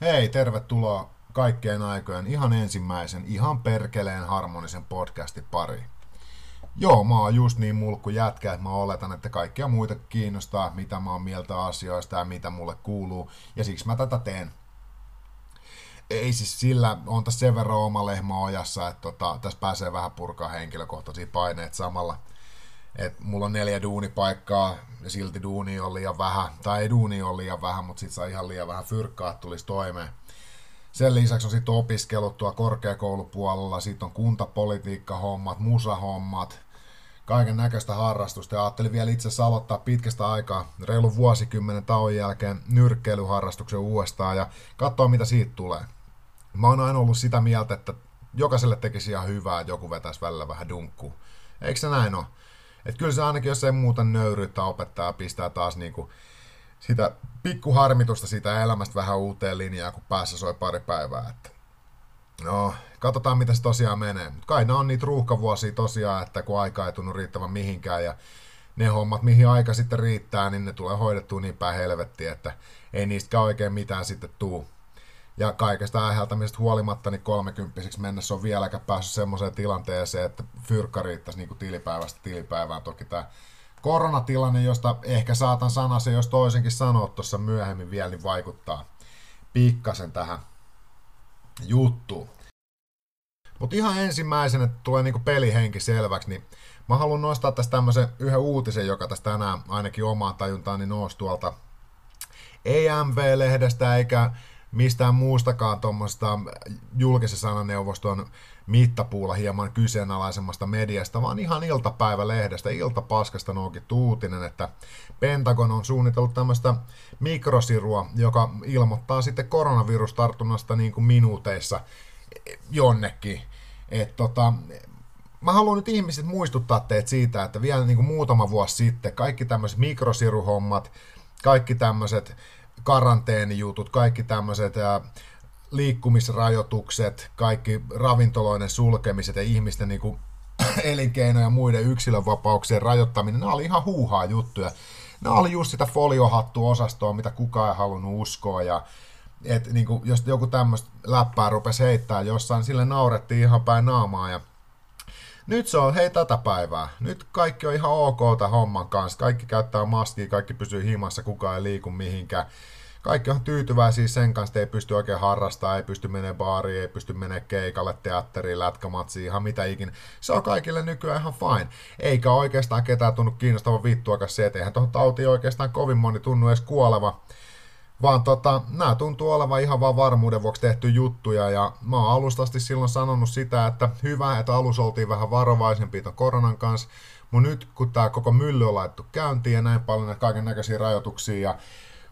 Hei, tervetuloa kaikkien aikojen ihan ensimmäisen, ihan perkeleen harmonisen podcastin pari. Joo, mä oon just niin mulkku jätkä, että mä oletan, että kaikkia muita kiinnostaa, mitä mä oon mieltä asioista ja mitä mulle kuuluu, ja siksi mä tätä teen. Ei siis sillä, on tässä sen verran oma lehmä ojassa, että tota, tässä pääsee vähän purkaa henkilökohtaisia paineet samalla. Et mulla on neljä duunipaikkaa ja silti duuni on liian vähän, tai ei duuni ole liian vähän, mutta sit saa ihan liian vähän fyrkkaa, tulisi toimeen. Sen lisäksi on sitten opiskelut tuolla korkeakoulupuolella, sitten on kuntapolitiikkahommat, musahommat, kaiken näköistä harrastusta. Ja ajattelin vielä itse asiassa aloittaa pitkästä aikaa, reilun vuosikymmenen tauon jälkeen, nyrkkeilyharrastuksen uudestaan ja katsoa mitä siitä tulee. Mä oon aina ollut sitä mieltä, että jokaiselle tekisi ihan hyvää, että joku vetäisi välillä vähän dunkkuun. Eikö se näin ole? Että kyllä se ainakin, jos ei muuta nöyryyttä opettaa, pistää taas niinku sitä pikkuharmitusta siitä elämästä vähän uuteen linjaan, kun päässä soi pari päivää. Että no, katsotaan mitä se tosiaan menee. Mutta kai nämä on niitä ruuhkavuosia tosiaan, että kun aika ei tunnu riittävän mihinkään ja ne hommat, mihin aika sitten riittää, niin ne tulee hoidettua niin päin helvettiin, että ei niistä oikein mitään sitten tuu. Ja kaikesta aiheutamisesta huolimatta, niin kolmekymppiseksi mennessä on vieläkään päässyt semmoiseen tilanteeseen, että fyrkka riittäisi niin kuin tilipäivästä tilipäivään. Toki tämä koronatilanne, josta ehkä saatan sanoa se, jos toisenkin sanoa tuossa myöhemmin vielä, niin vaikuttaa pikkasen tähän juttuun. Mutta ihan ensimmäisenä, että tulee niinku pelihenki selväksi, niin mä haluan nostaa tästä tämmöisen yhden uutisen, joka tästä tänään ainakin omaa tajuntaani nousi tuolta EMV-lehdestä eikä mistään muustakaan tuommoista julkisen sananeuvoston mittapuulla hieman kyseenalaisemmasta mediasta, vaan ihan iltapäivälehdestä, iltapaskasta onkin uutinen, että Pentagon on suunnitellut tämmöistä mikrosirua, joka ilmoittaa sitten koronavirustartunnasta niin kuin minuuteissa jonnekin. Et tota, mä haluan nyt ihmiset muistuttaa teitä siitä, että vielä niin kuin muutama vuosi sitten kaikki tämmöiset mikrosiruhommat, kaikki tämmöiset karanteenijutut, kaikki tämmöiset liikkumisrajoitukset, kaikki ravintoloiden sulkemiset ja ihmisten niin kuin, ja muiden yksilönvapauksien rajoittaminen, nämä oli ihan huuhaa juttuja. Nämä oli just sitä foliohattu-osastoa, mitä kukaan ei halunnut uskoa. Ja, et, niin kuin, jos joku tämmöistä läppää rupesi heittää jossain, sille naurettiin ihan päin naamaa. Ja nyt se on hei tätä päivää. Nyt kaikki on ihan ok homman kanssa. Kaikki käyttää maskia, kaikki pysyy himassa, kukaan ei liiku mihinkään. Kaikki on tyytyväisiä sen kanssa, ei pysty oikein harrastamaan, ei pysty menemään baariin, ei pysty menemään keikalle, teatteriin, lätkämatsiin, ihan mitä ikinä. Se on kaikille nykyään ihan fine. Eikä oikeastaan ketään tunnu kiinnostavan vittuakaan se, että eihän tuohon tautiin oikeastaan kovin moni tunnu edes kuoleva. Vaan tota, nämä tuntuu olevan ihan vaan varmuuden vuoksi tehty juttuja ja mä oon alustasti silloin sanonut sitä, että hyvä, että alus oltiin vähän varovaisempi ton koronan kanssa, mutta nyt kun tämä koko mylly on laittu käyntiin ja näin paljon kaiken näköisiä rajoituksia ja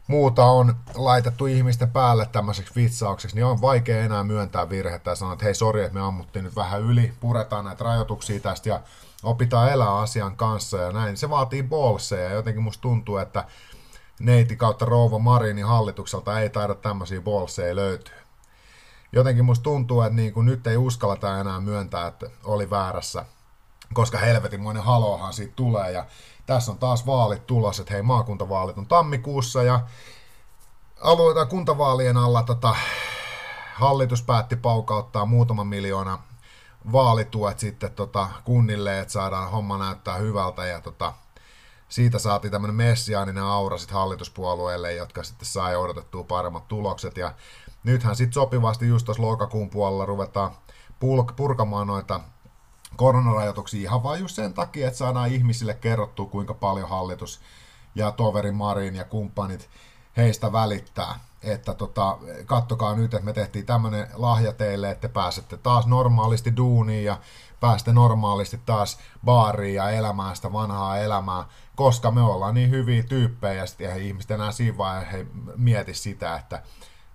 muuta on laitettu ihmisten päälle tämmöiseksi vitsaukseksi, niin on vaikea enää myöntää virhettä ja sanoa, että hei sori, että me ammuttiin nyt vähän yli, puretaan näitä rajoituksia tästä ja opitaan elää asian kanssa ja näin. Se vaatii bolseja ja jotenkin musta tuntuu, että neiti kautta rouva Marinin hallitukselta ei taida tämmöisiä bolseja löytyä. Jotenkin musta tuntuu, että niin kuin nyt ei uskalleta enää myöntää, että oli väärässä, koska helvetinmoinen haloahan siitä tulee ja tässä on taas vaalit tulossa, että hei maakuntavaalit on tammikuussa ja alueita kuntavaalien alla tota, hallitus päätti paukauttaa muutaman miljoona vaalituet sitten tota, kunnille, että saadaan homma näyttää hyvältä ja tota, siitä saatiin tämmöinen messiaaninen aura sitten hallituspuolueelle, jotka sitten sai odotettua paremmat tulokset. Ja nythän sitten sopivasti just tuossa lokakuun puolella ruvetaan purkamaan noita koronarajoituksia ihan vain just sen takia, että saadaan ihmisille kerrottua, kuinka paljon hallitus ja toveri Marin ja kumppanit heistä välittää. Että tota, kattokaa nyt, että me tehtiin tämmöinen lahja teille, että pääsette taas normaalisti duuniin ja pääsette normaalisti taas baariin ja elämään sitä vanhaa elämää, koska me ollaan niin hyviä tyyppejä ja sitten ihmiset enää siinä vaiheessa mieti sitä, että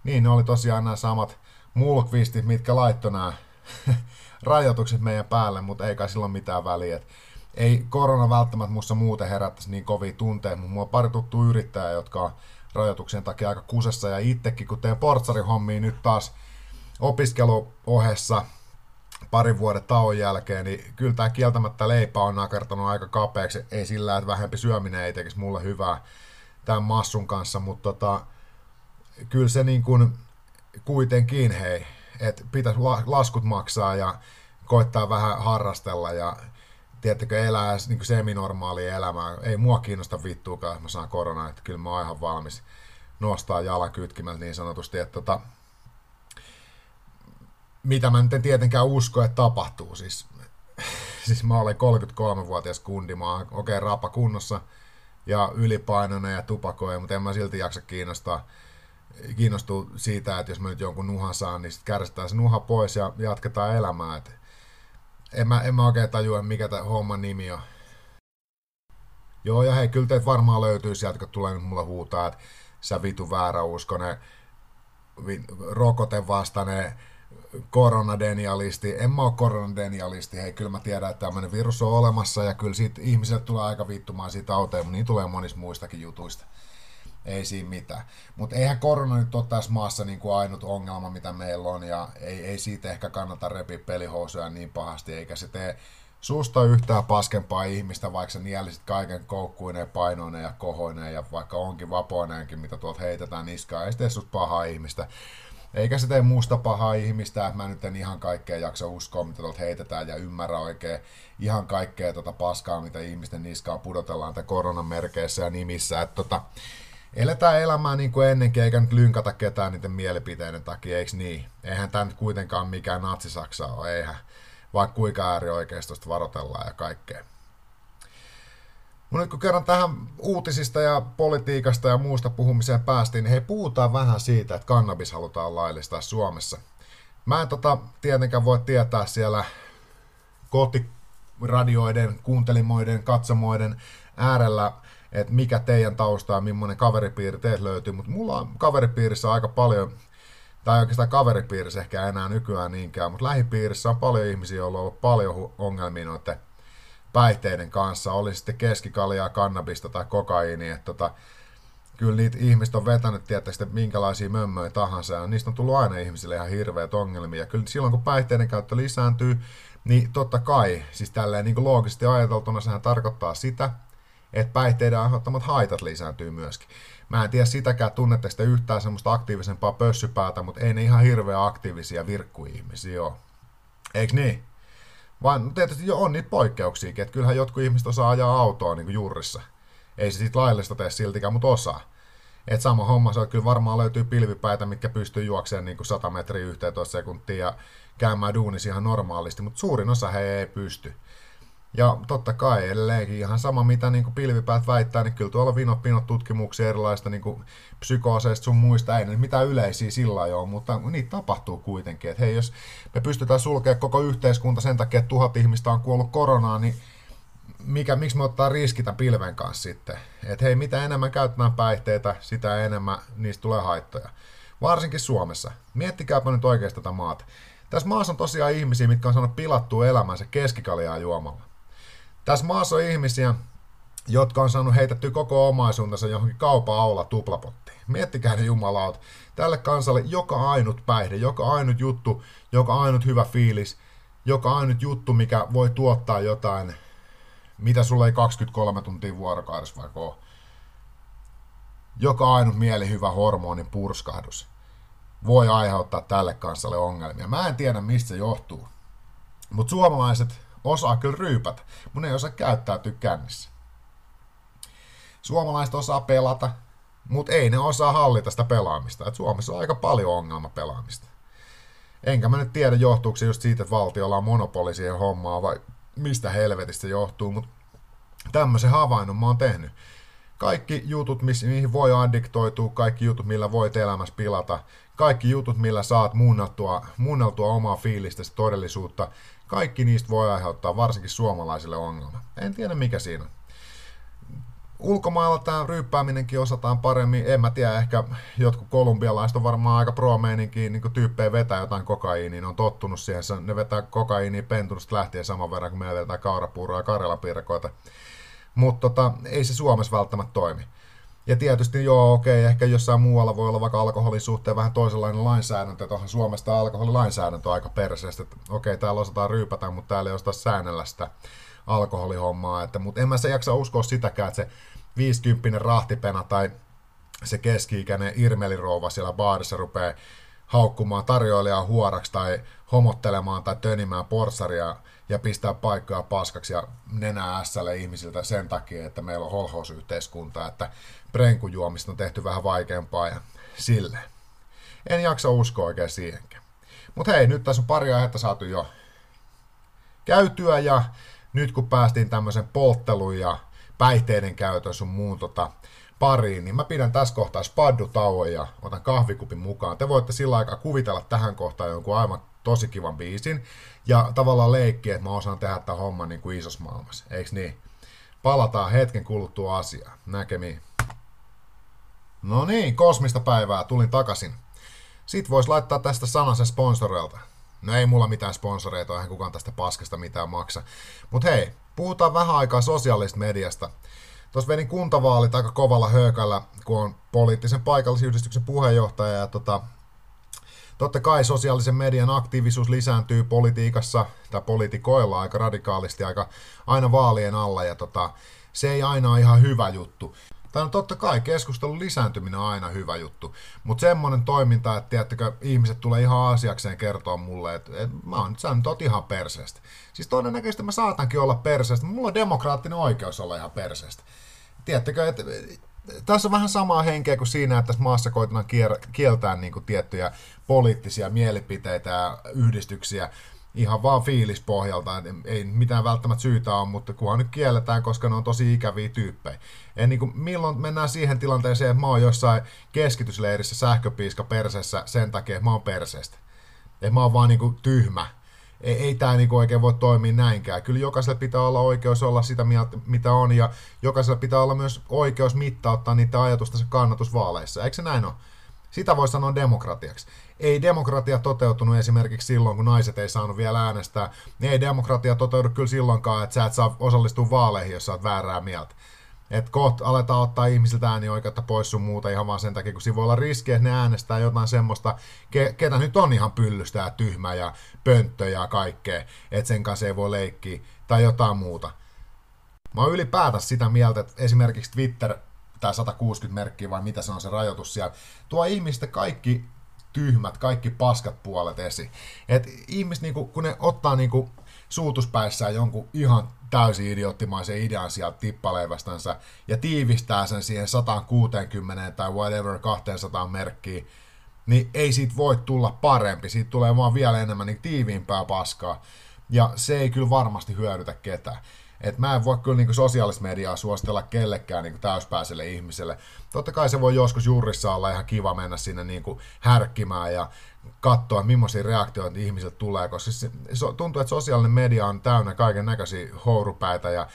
niin ne oli tosiaan nämä samat mulkvistit, mitkä laittoi nämä rajoitukset meidän päälle, mutta ei kai silloin mitään väliä. Et ei korona välttämättä muussa muuten herättäisi niin kovia tunteita, mutta mulla on pari tuttu yrittäjää, jotka on rajoituksien takia aika kusessa ja itsekin, kun teen portsarihommia nyt taas opiskeluohessa parin vuoden tauon jälkeen, niin kyllä tämä kieltämättä leipä on nakertanut aika kapeaksi. Ei sillä, että vähempi syöminen ei tekisi mulle hyvää tämän massun kanssa, mutta tota, kyllä se niin kuin kuitenkin hei, että pitäisi laskut maksaa ja koittaa vähän harrastella ja tiedättekö, elää niin seminormaalia elämää. Ei mua kiinnosta vittuukaan, että mä saan koronaa, että kyllä mä oon ihan valmis nostaa jalan kytkimältä niin sanotusti, että tota, mitä mä nyt en tietenkään usko, että tapahtuu. Siis, siis mä olen 33-vuotias kundi, mä oon okei okay, rapa kunnossa ja ylipainoinen ja tupakoja, mutta en mä silti jaksa kiinnostaa kiinnostua siitä, että jos mä nyt jonkun nuhan saan, niin sitten kärsitään se nuha pois ja jatketaan elämää. Et en, mä, en mä oikein tajua, mikä tämä homman nimi on. Joo, ja hei, kyllä teet varmaan löytyy sieltä, kun tulee nyt mulle huutaa, että sä vitu vääräuskonen, rokotevastainen, koronadenialisti. En mä ole koronadenialisti. Hei, kyllä mä tiedän, että tämmöinen virus on olemassa ja kyllä siitä ihmiset tulee aika vittumaan siitä auteen, mutta niin tulee monista muistakin jutuista. Ei siinä mitään. Mutta eihän korona nyt ole tässä maassa niin kuin ainut ongelma, mitä meillä on, ja ei, ei siitä ehkä kannata repiä pelihousuja niin pahasti, eikä se tee susta yhtään paskempaa ihmistä, vaikka sä nielisit kaiken koukkuineen, painoineen ja kohoineen, ja vaikka onkin vapoineenkin, mitä tuolta heitetään niskaan, ei se tee pahaa ihmistä. Eikä se tee muusta pahaa ihmistä, mä nyt en ihan kaikkea jaksa uskoa, mitä tuolta heitetään ja ymmärrä oikein ihan kaikkea tota paskaa, mitä ihmisten niskaa pudotellaan tämän koronan merkeissä ja nimissä. Että tota, eletään elämää niin kuin ennenkin, eikä nyt lynkata ketään niiden mielipiteiden takia, eikö niin? Eihän tämä nyt kuitenkaan mikään natsisaksa ole, eihän. Vaikka kuinka äärioikeistosta varoitellaan ja kaikkea. Mutta nyt kun kerran tähän uutisista ja politiikasta ja muusta puhumiseen päästiin, niin hei, puhutaan vähän siitä, että kannabis halutaan laillistaa Suomessa. Mä en tota, tietenkään voi tietää siellä kotiradioiden, kuuntelimoiden, katsomoiden äärellä, että mikä teidän taustaa ja millainen kaveripiiri teet löytyy, mutta mulla on kaveripiirissä aika paljon, tai oikeastaan kaveripiirissä ehkä enää nykyään niinkään, mutta lähipiirissä on paljon ihmisiä, joilla on ollut paljon ongelmia noiden päihteiden kanssa, oli sitten keskikaljaa, kannabista tai kokaiini, että tota, kyllä niitä ihmiset on vetänyt tietysti minkälaisia mömmöjä tahansa, ja niistä on tullut aina ihmisille ihan hirveät ongelmia. Kyllä silloin, kun päihteiden käyttö lisääntyy, niin totta kai, siis tälleen niin kuin loogisesti ajateltuna sehän tarkoittaa sitä, että päihteiden aiheuttamat haitat lisääntyy myöskin. Mä en tiedä sitäkään, tunnette sitä yhtään semmoista aktiivisempaa pössypäätä, mutta ei ne ihan hirveän aktiivisia virkkuihmisiä ole. Eiks niin? Vaan tietysti jo on niitä poikkeuksia, että kyllähän jotkut ihmiset osaa ajaa autoa niin kuin jurrissa. Ei se siitä laillista tee siltikään, mutta osaa. Et sama homma, se kyllä varmaan löytyy pilvipäitä, mitkä pystyy juokseen niin kuin 100 metriä 11 sekuntia ja käymään duunissa ihan normaalisti, mutta suurin osa he ei pysty. Ja totta kai edelleenkin ihan sama, mitä niin kuin pilvipäät väittää, niin kyllä tuolla vinot pinot tutkimuksia erilaista niin kuin psykooseista sun muista, ei mitään yleisiä sillä ole, mutta niitä tapahtuu kuitenkin. Että hei, jos me pystytään sulkemaan koko yhteiskunta sen takia, että tuhat ihmistä on kuollut koronaan, niin mikä, miksi me ottaa riski tämän pilven kanssa sitten? Että hei, mitä enemmän käytetään päihteitä, sitä enemmän niistä tulee haittoja. Varsinkin Suomessa. Miettikääpä nyt oikeasti tätä maata. Tässä maassa on tosiaan ihmisiä, mitkä on saanut pilattua elämänsä keskikaljaa juomalla. Tässä maassa on ihmisiä, jotka on saanut heitetty koko omaisuutensa johonkin kaupan aula tuplapottiin. Miettikää ne jumalaut. Tälle kansalle joka ainut päihde, joka ainut juttu, joka ainut hyvä fiilis, joka ainut juttu, mikä voi tuottaa jotain, mitä sulle ei 23 tuntia vuorokaudessa vaikka ole. Joka ainut mielihyvä hormonin purskahdus voi aiheuttaa tälle kansalle ongelmia. Mä en tiedä, mistä se johtuu. Mutta suomalaiset osaa kyllä ryypätä, mutta ei osaa käyttäytyä kännissä. Suomalaiset osaa pelata, mutta ei ne osaa hallita sitä pelaamista. Et Suomessa on aika paljon ongelma pelaamista. Enkä mä nyt tiedä, johtuuko se just siitä, että valtiolla on monopoli siihen hommaan vai mistä helvetistä se johtuu, mutta tämmöisen havainnon mä oon tehnyt. Kaikki jutut, mihin voi addiktoitua, kaikki jutut, millä voit elämässä pilata, kaikki jutut, millä saat muunneltua, muunneltua omaa fiilistä todellisuutta, kaikki niistä voi aiheuttaa varsinkin suomalaisille ongelma. En tiedä mikä siinä. Ulkomailla tämä ryyppääminenkin osataan paremmin. En mä tiedä, ehkä jotkut kolumbialaiset on varmaan aika pro niin tyyppejä vetää jotain kokaiiniin. Ne on tottunut siihen. Ne vetää kokaiiniin pentunusta lähtien saman verran, kuin me vetää kaurapuuroa ja karjalapirkoita. Mutta tota, ei se Suomessa välttämättä toimi. Ja tietysti joo, okei, ehkä jossain muualla voi olla vaikka alkoholin suhteen vähän toisenlainen lainsäädäntö, että onhan Suomesta alkoholilainsäädäntö aika perseestä, että okei, täällä osataan ryypätä, mutta täällä ei osata säännellä sitä alkoholihommaa, että, mutta en mä se jaksa uskoa sitäkään, että se 50 rahtipena tai se keski-ikäinen irmelirouva siellä baarissa rupeaa haukkumaan tarjoilijaa huoraksi tai homottelemaan tai tönimään porsaria ja pistää paikkoja paskaksi ja nenää ässälle ihmisiltä sen takia, että meillä on holhousyhteiskunta, että prenkujuomista on tehty vähän vaikeampaa ja silleen. En jaksa uskoa oikein siihenkään. Mutta hei, nyt tässä on pari aihetta saatu jo käytyä ja nyt kun päästiin tämmöisen polttelun ja päihteiden käytön sun muun tota, pariin, niin mä pidän tässä kohtaa spaddu-tauon ja otan kahvikupin mukaan. Te voitte sillä aikaa kuvitella tähän kohtaan jonkun aivan tosi kivan biisin ja tavallaan leikkiä, että mä osaan tehdä tämän homman niin kuin isossa maailmassa, eiks niin? Palataan hetken kuluttua asiaan. Näkemiin. No niin, kosmista päivää, tulin takaisin. Sitten voisi laittaa tästä sanansa sponsoreilta. No ei mulla mitään sponsoreita, eihän kukaan tästä paskasta mitään maksa. Mutta hei, puhutaan vähän aikaa sosiaalista mediasta. Tuossa vedin kuntavaalit aika kovalla höökällä, kun on poliittisen paikallisyhdistyksen puheenjohtaja ja tota, Totta kai sosiaalisen median aktiivisuus lisääntyy politiikassa tai poliitikoilla aika radikaalisti aika aina vaalien alla ja tota, se ei aina ole ihan hyvä juttu. Tämä on totta kai keskustelun lisääntyminen on aina hyvä juttu, mutta semmoinen toiminta, että tiedättekö, ihmiset tulee ihan asiakseen kertoa mulle, että, että mä oon, nyt oot ihan perseestä. Siis todennäköisesti mä saatankin olla perseestä, mutta mulla on demokraattinen oikeus olla ihan perseestä. Tiedättekö, että tässä on vähän samaa henkeä kuin siinä, että tässä maassa koitetaan kieltää niin kuin tiettyjä poliittisia mielipiteitä ja yhdistyksiä ihan vaan fiilispohjalta. Ei mitään välttämättä syytä ole, mutta kunhan nyt kielletään, koska ne on tosi ikäviä tyyppejä. En niin kuin, milloin mennään siihen tilanteeseen, että mä oon jossain keskitysleirissä sähköpiiska persessä sen takia, että mä oon perseestä. Että mä oon vaan niin kuin tyhmä ei, ei tämä niinku oikein voi toimia näinkään. Kyllä jokaisella pitää olla oikeus olla sitä mieltä, mitä on, ja jokaisella pitää olla myös oikeus mittauttaa niitä ajatustensa kannatusvaaleissa. Eikö se näin ole? Sitä voi sanoa demokratiaksi. Ei demokratia toteutunut esimerkiksi silloin, kun naiset ei saanut vielä äänestää. Ei demokratia toteudu kyllä silloinkaan, että sä et saa osallistua vaaleihin, jos sä oot väärää mieltä että kohta aletaan ottaa ihmisiltä äänioikeutta pois sun muuta ihan vaan sen takia, kun siinä voi olla riski, että ne äänestää jotain semmoista, ke- ketä nyt on ihan pyllystä ja tyhmä ja pönttö ja kaikkea, että sen kanssa ei voi leikkiä tai jotain muuta. Mä oon ylipäätänsä sitä mieltä, että esimerkiksi Twitter, tai 160 merkkiä vai mitä se on se rajoitus siellä, tuo ihmistä kaikki tyhmät, kaikki paskat puolet esiin. Et ihmiset, niinku, kun ne ottaa niinku suutuspäissään jonkun ihan täysin idioottimaisen idean sieltä tippaleivästänsä ja tiivistää sen siihen 160 tai whatever 200 merkkiä, niin ei siitä voi tulla parempi. Siitä tulee vaan vielä enemmän niin tiiviimpää paskaa. Ja se ei kyllä varmasti hyödytä ketään. Et mä en voi kyllä niin sosiaalista mediaa suositella kellekään niin täyspäiselle ihmiselle. Totta kai se voi joskus juurissa olla ihan kiva mennä sinne niin härkkimään ja katsoa, millaisia reaktioita ihmisiltä tulee, koska se, se tuntuu, että sosiaalinen media on täynnä kaiken näköisiä hourupäitä ja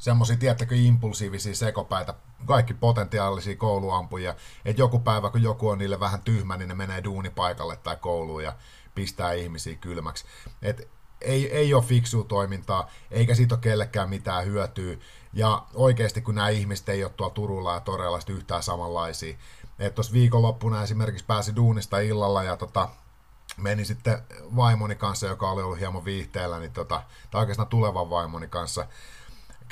semmoisia, tiettäkö, impulsiivisia sekopäitä, kaikki potentiaalisia kouluampuja, että joku päivä, kun joku on niille vähän tyhmä, niin ne menee duunipaikalle tai kouluun ja pistää ihmisiä kylmäksi. Et ei, ei ole fiksua toimintaa, eikä siitä ole kellekään mitään hyötyä. Ja oikeasti, kun nämä ihmiset ei ole tuolla Turulla ja Torella yhtään samanlaisia, että tuossa viikonloppuna esimerkiksi pääsi duunista illalla ja tota, meni sitten vaimoni kanssa, joka oli ollut hieman viihteellä, niin tota, tai oikeastaan tulevan vaimoni kanssa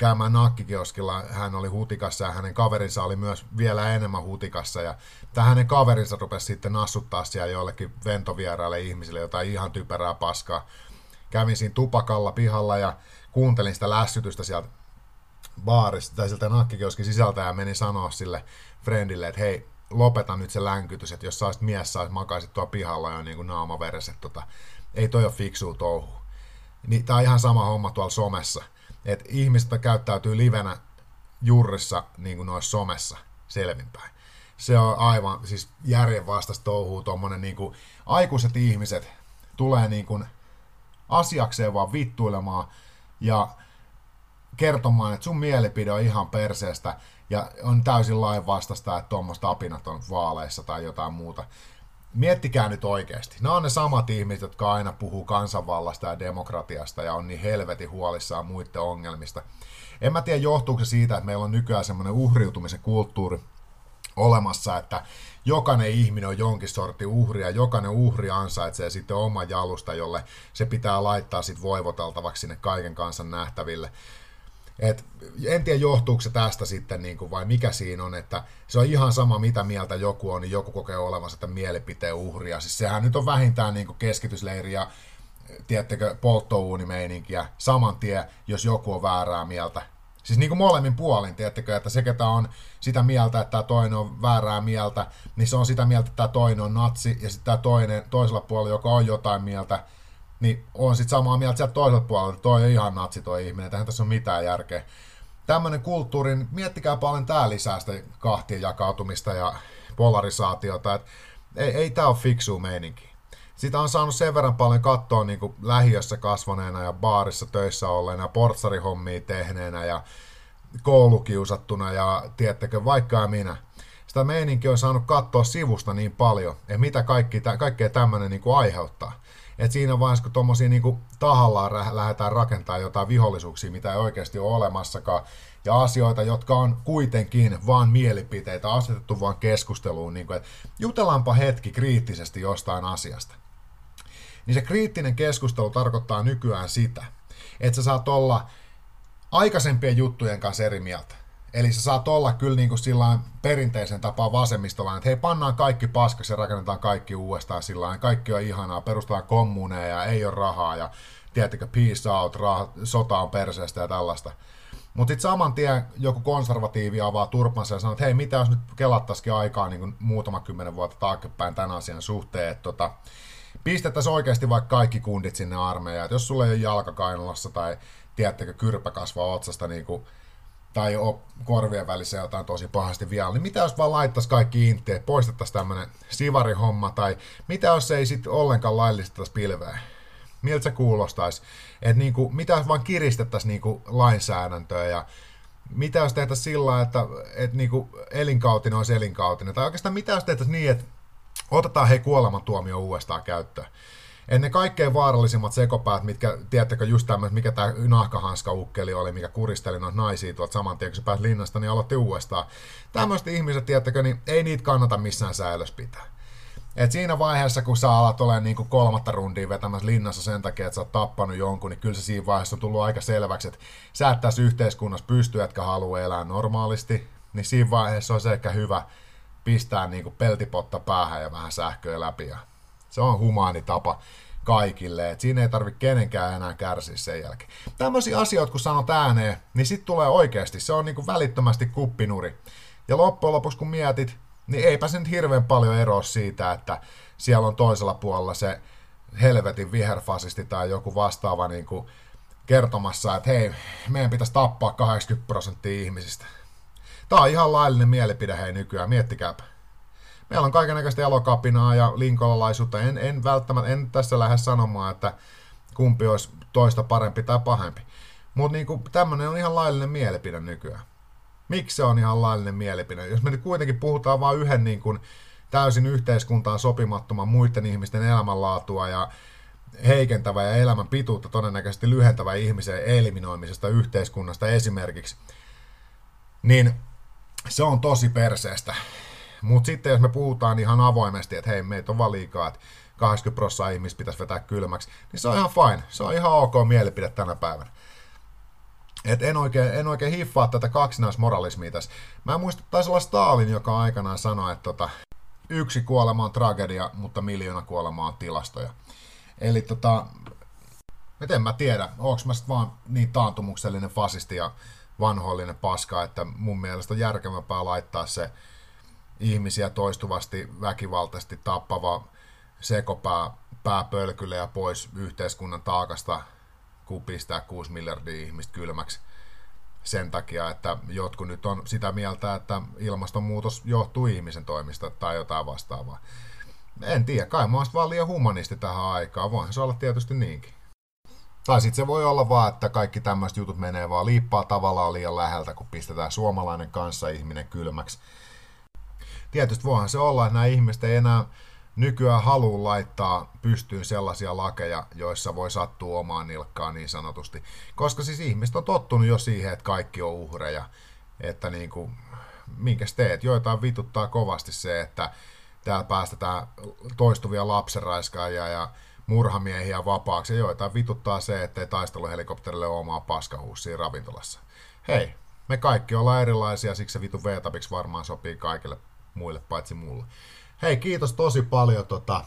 käymään nakkikioskilla. Hän oli hutikassa ja hänen kaverinsa oli myös vielä enemmän hutikassa. Ja tämä hänen kaverinsa rupesi sitten nassuttaa siellä joillekin ventovieraille ihmisille jotain ihan typerää paskaa. Kävin siinä tupakalla pihalla ja kuuntelin sitä lässytystä sieltä baarista tai sieltä nakkikioskin sisältä ja menin sanoa sille friendille, että hei, lopeta nyt se länkytys, että jos sä olisit mies, sä makaisit tuolla pihalla jo niin kuin naamavereset, tota, ei toi ole fiksua touhu. Niin, tää on ihan sama homma tuolla somessa, että ihmiset käyttäytyy livenä jurrissa niin kuin noissa somessa selvinpäin. Se on aivan siis järjenvastaista touhuu, tuommoinen niin kuin, aikuiset ihmiset tulee niin kuin asiakseen vaan vittuilemaan ja kertomaan, että sun mielipide on ihan perseestä ja on täysin lainvastasta, että tuommoista apinat on vaaleissa tai jotain muuta. Miettikää nyt oikeasti. Nämä on ne samat ihmiset, jotka aina puhuu kansanvallasta ja demokratiasta ja on niin helvetin huolissaan muiden ongelmista. En mä tiedä, johtuuko se siitä, että meillä on nykyään semmoinen uhriutumisen kulttuuri olemassa, että jokainen ihminen on jonkin sortin uhri ja jokainen uhri ansaitsee sitten oma jalusta, jolle se pitää laittaa sitten voivoteltavaksi sinne kaiken kansan nähtäville. Et en tiedä, johtuuko se tästä sitten niin kuin, vai mikä siinä on, että se on ihan sama, mitä mieltä joku on, niin joku kokee olevansa tämän mielipiteen uhria. Siis sehän nyt on vähintään niin kuin keskitysleiri ja tiedättekö, polttouunimeininkiä saman tien, jos joku on väärää mieltä. Siis niin kuin molemmin puolin, tiedättekö, että se, ketä on sitä mieltä, että tämä toinen on väärää mieltä, niin se on sitä mieltä, että tämä toinen on natsi, ja sitten tämä toinen toisella puolella, joka on jotain mieltä, niin on sitten samaa mieltä sieltä toisella puolella, että toi on ihan natsi toi ihminen, tähän tässä on mitään järkeä. Tämmöinen kulttuuri, niin miettikää paljon tämä lisää sitä kahtien jakautumista ja polarisaatiota, että ei, ei tämä ole fiksu meininki. Sitä on saanut sen verran paljon katsoa niin kuin lähiössä kasvaneena ja baarissa töissä olleena ja portsarihommia tehneenä ja koulukiusattuna ja tiettäkö vaikka minä. Sitä meininki on saanut katsoa sivusta niin paljon, että mitä kaikki, kaikkea tämmöinen niin kuin aiheuttaa. Et siinä vaiheessa, kun tuommoisia niin tahallaan lähdetään rakentamaan jotain vihollisuuksia, mitä ei oikeasti ole olemassakaan, ja asioita, jotka on kuitenkin vaan mielipiteitä, asetettu vaan keskusteluun, niin kuin, että jutellaanpa hetki kriittisesti jostain asiasta niin se kriittinen keskustelu tarkoittaa nykyään sitä, että sä saat olla aikaisempien juttujen kanssa eri mieltä. Eli sä saat olla kyllä niin kuin sillä perinteisen tapaan vasemmistolainen, että hei, pannaan kaikki paskaksi ja rakennetaan kaikki uudestaan sillä kaikki on ihanaa, perustetaan kommuneja ja ei ole rahaa ja tiedättekö, peace out, raha, sota on perseestä ja tällaista. Mutta sitten saman tien joku konservatiivi avaa turpansa ja sanoo, että hei, mitä jos nyt kelattaisikin aikaa niin kuin muutama kymmenen vuotta taaksepäin tämän asian suhteen, että tota, pistettäisiin oikeasti vaikka kaikki kundit sinne armeijaan. Et jos sulla ei ole jalka kainalassa tai tiedättekö kyrpä kasvaa otsasta niin kuin, tai on korvien välissä jotain tosi pahasti vielä, niin mitä jos vaan laittaisi kaikki inteet, poistettaisiin tämmöinen sivarihomma, tai mitä jos ei sitten ollenkaan laillistettaisi pilveä? Miltä se kuulostaisi? Et niinku, mitä jos vaan kiristettäisiin niinku lainsäädäntöä ja mitä jos tehtäisiin sillä että et niinku elinkautinen olisi elinkautinen, tai oikeastaan mitä jos tehtäisiin niin, että Otetaan hei kuolemantuomio uudestaan käyttöön. Ennen kaikkein vaarallisimmat sekopäät, mitkä, tiedättekö just tämmöinen, mikä tämä nahkahanska-ukkeli oli, mikä kuristeli noita naisia tuolta saman tien, kun se pääsi linnasta, niin aloitti uudestaan. Tämmöiset ihmiset, tiedättekö, niin ei niitä kannata missään säilössä pitää. Et siinä vaiheessa, kun sä alat olemaan niin kolmatta rundia vetämässä linnassa sen takia, että sä oot tappanut jonkun, niin kyllä se siinä vaiheessa on tullut aika selväksi, että sä et tässä yhteiskunnassa pysty, etkä halua elää normaalisti, niin siinä vaiheessa on se ehkä hyvä pistää niin kuin peltipotta päähän ja vähän sähköä läpi. Ja se on humaani tapa kaikille, että siinä ei tarvitse kenenkään enää kärsiä sen jälkeen. Tämmöisiä asioita, kun sanot ääneen, niin sitten tulee oikeasti, se on niin kuin välittömästi kuppinuri. Ja loppujen lopuksi, kun mietit, niin eipä se nyt hirveän paljon eroa siitä, että siellä on toisella puolella se helvetin viherfasisti tai joku vastaava niin kuin kertomassa, että hei, meidän pitäisi tappaa 80 prosenttia ihmisistä. Tämä on ihan laillinen mielipide hei nykyään, miettikääpä. Meillä on kaikenlaista elokapinaa ja linkolalaisuutta. En, en välttämättä, en tässä lähde sanomaan, että kumpi olisi toista parempi tai pahempi. Mutta niinku, tämmöinen on ihan laillinen mielipide nykyään. Miksi se on ihan laillinen mielipide? Jos me nyt kuitenkin puhutaan vain yhden niin kuin, täysin yhteiskuntaan sopimattoman muiden ihmisten elämänlaatua ja heikentävä ja elämän pituutta todennäköisesti lyhentävä ihmisen eliminoimisesta yhteiskunnasta esimerkiksi, niin se on tosi perseestä. Mutta sitten jos me puhutaan ihan avoimesti, että hei, meitä on liikaa, että 80 prosenttia ihmistä pitäisi vetää kylmäksi, niin se on ihan fine. Se on ihan ok mielipide tänä päivänä. Et en oikein, en oikein hiffaa tätä kaksinaismoralismia tässä. Mä muistan, taisi olla Stalin, joka aikanaan sanoi, että tota, yksi kuolema on tragedia, mutta miljoona kuolema on tilastoja. Eli tota, en mä tiedä, onko mä vaan niin taantumuksellinen fasisti ja vanhoillinen paska, että mun mielestä on järkevämpää laittaa se ihmisiä toistuvasti väkivaltaisesti tappava sekopää pääpölkylle ja pois yhteiskunnan taakasta, kuin pistää 6 miljardia ihmistä kylmäksi sen takia, että jotkut nyt on sitä mieltä, että ilmastonmuutos johtuu ihmisen toimista tai jotain vastaavaa. En tiedä, kai mä vaan liian humanisti tähän aikaan. Voihan se olla tietysti niinkin. Tai sitten se voi olla vaan, että kaikki tämmöiset jutut menee vaan liippaa tavallaan liian läheltä, kun pistetään suomalainen kanssa ihminen kylmäksi. Tietysti voihan se olla, että nämä ihmiset ei enää nykyään halua laittaa pystyyn sellaisia lakeja, joissa voi sattua omaan nilkkaan niin sanotusti. Koska siis ihmiset on tottunut jo siihen, että kaikki on uhreja. Että niin kuin, minkäs teet? Joitain vituttaa kovasti se, että täällä päästetään toistuvia lapsenraiskaajia ja murhamiehiä vapaaksi, joita vituttaa se, että ei taisteluhelikopterille ole omaa paskahuussia ravintolassa. hei, me kaikki ollaan erilaisia, siksi se vitu v varmaan sopii kaikille muille paitsi mulle. Hei, kiitos tosi paljon tota,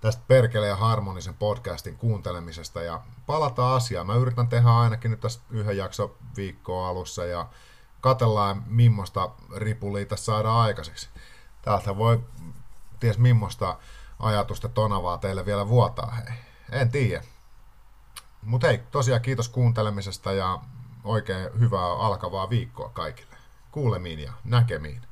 tästä Perkele ja Harmonisen podcastin kuuntelemisesta ja palataan asiaan. Mä yritän tehdä ainakin nyt tässä yhden jakson viikkoa alussa ja katellaan, millaista ripulia tässä saadaan aikaiseksi. Täältä voi ties millaista ajatusta tonavaa teille vielä vuotaa, hei. En tiedä. Mutta hei, tosiaan kiitos kuuntelemisesta ja oikein hyvää alkavaa viikkoa kaikille. Kuulemiin ja näkemiin.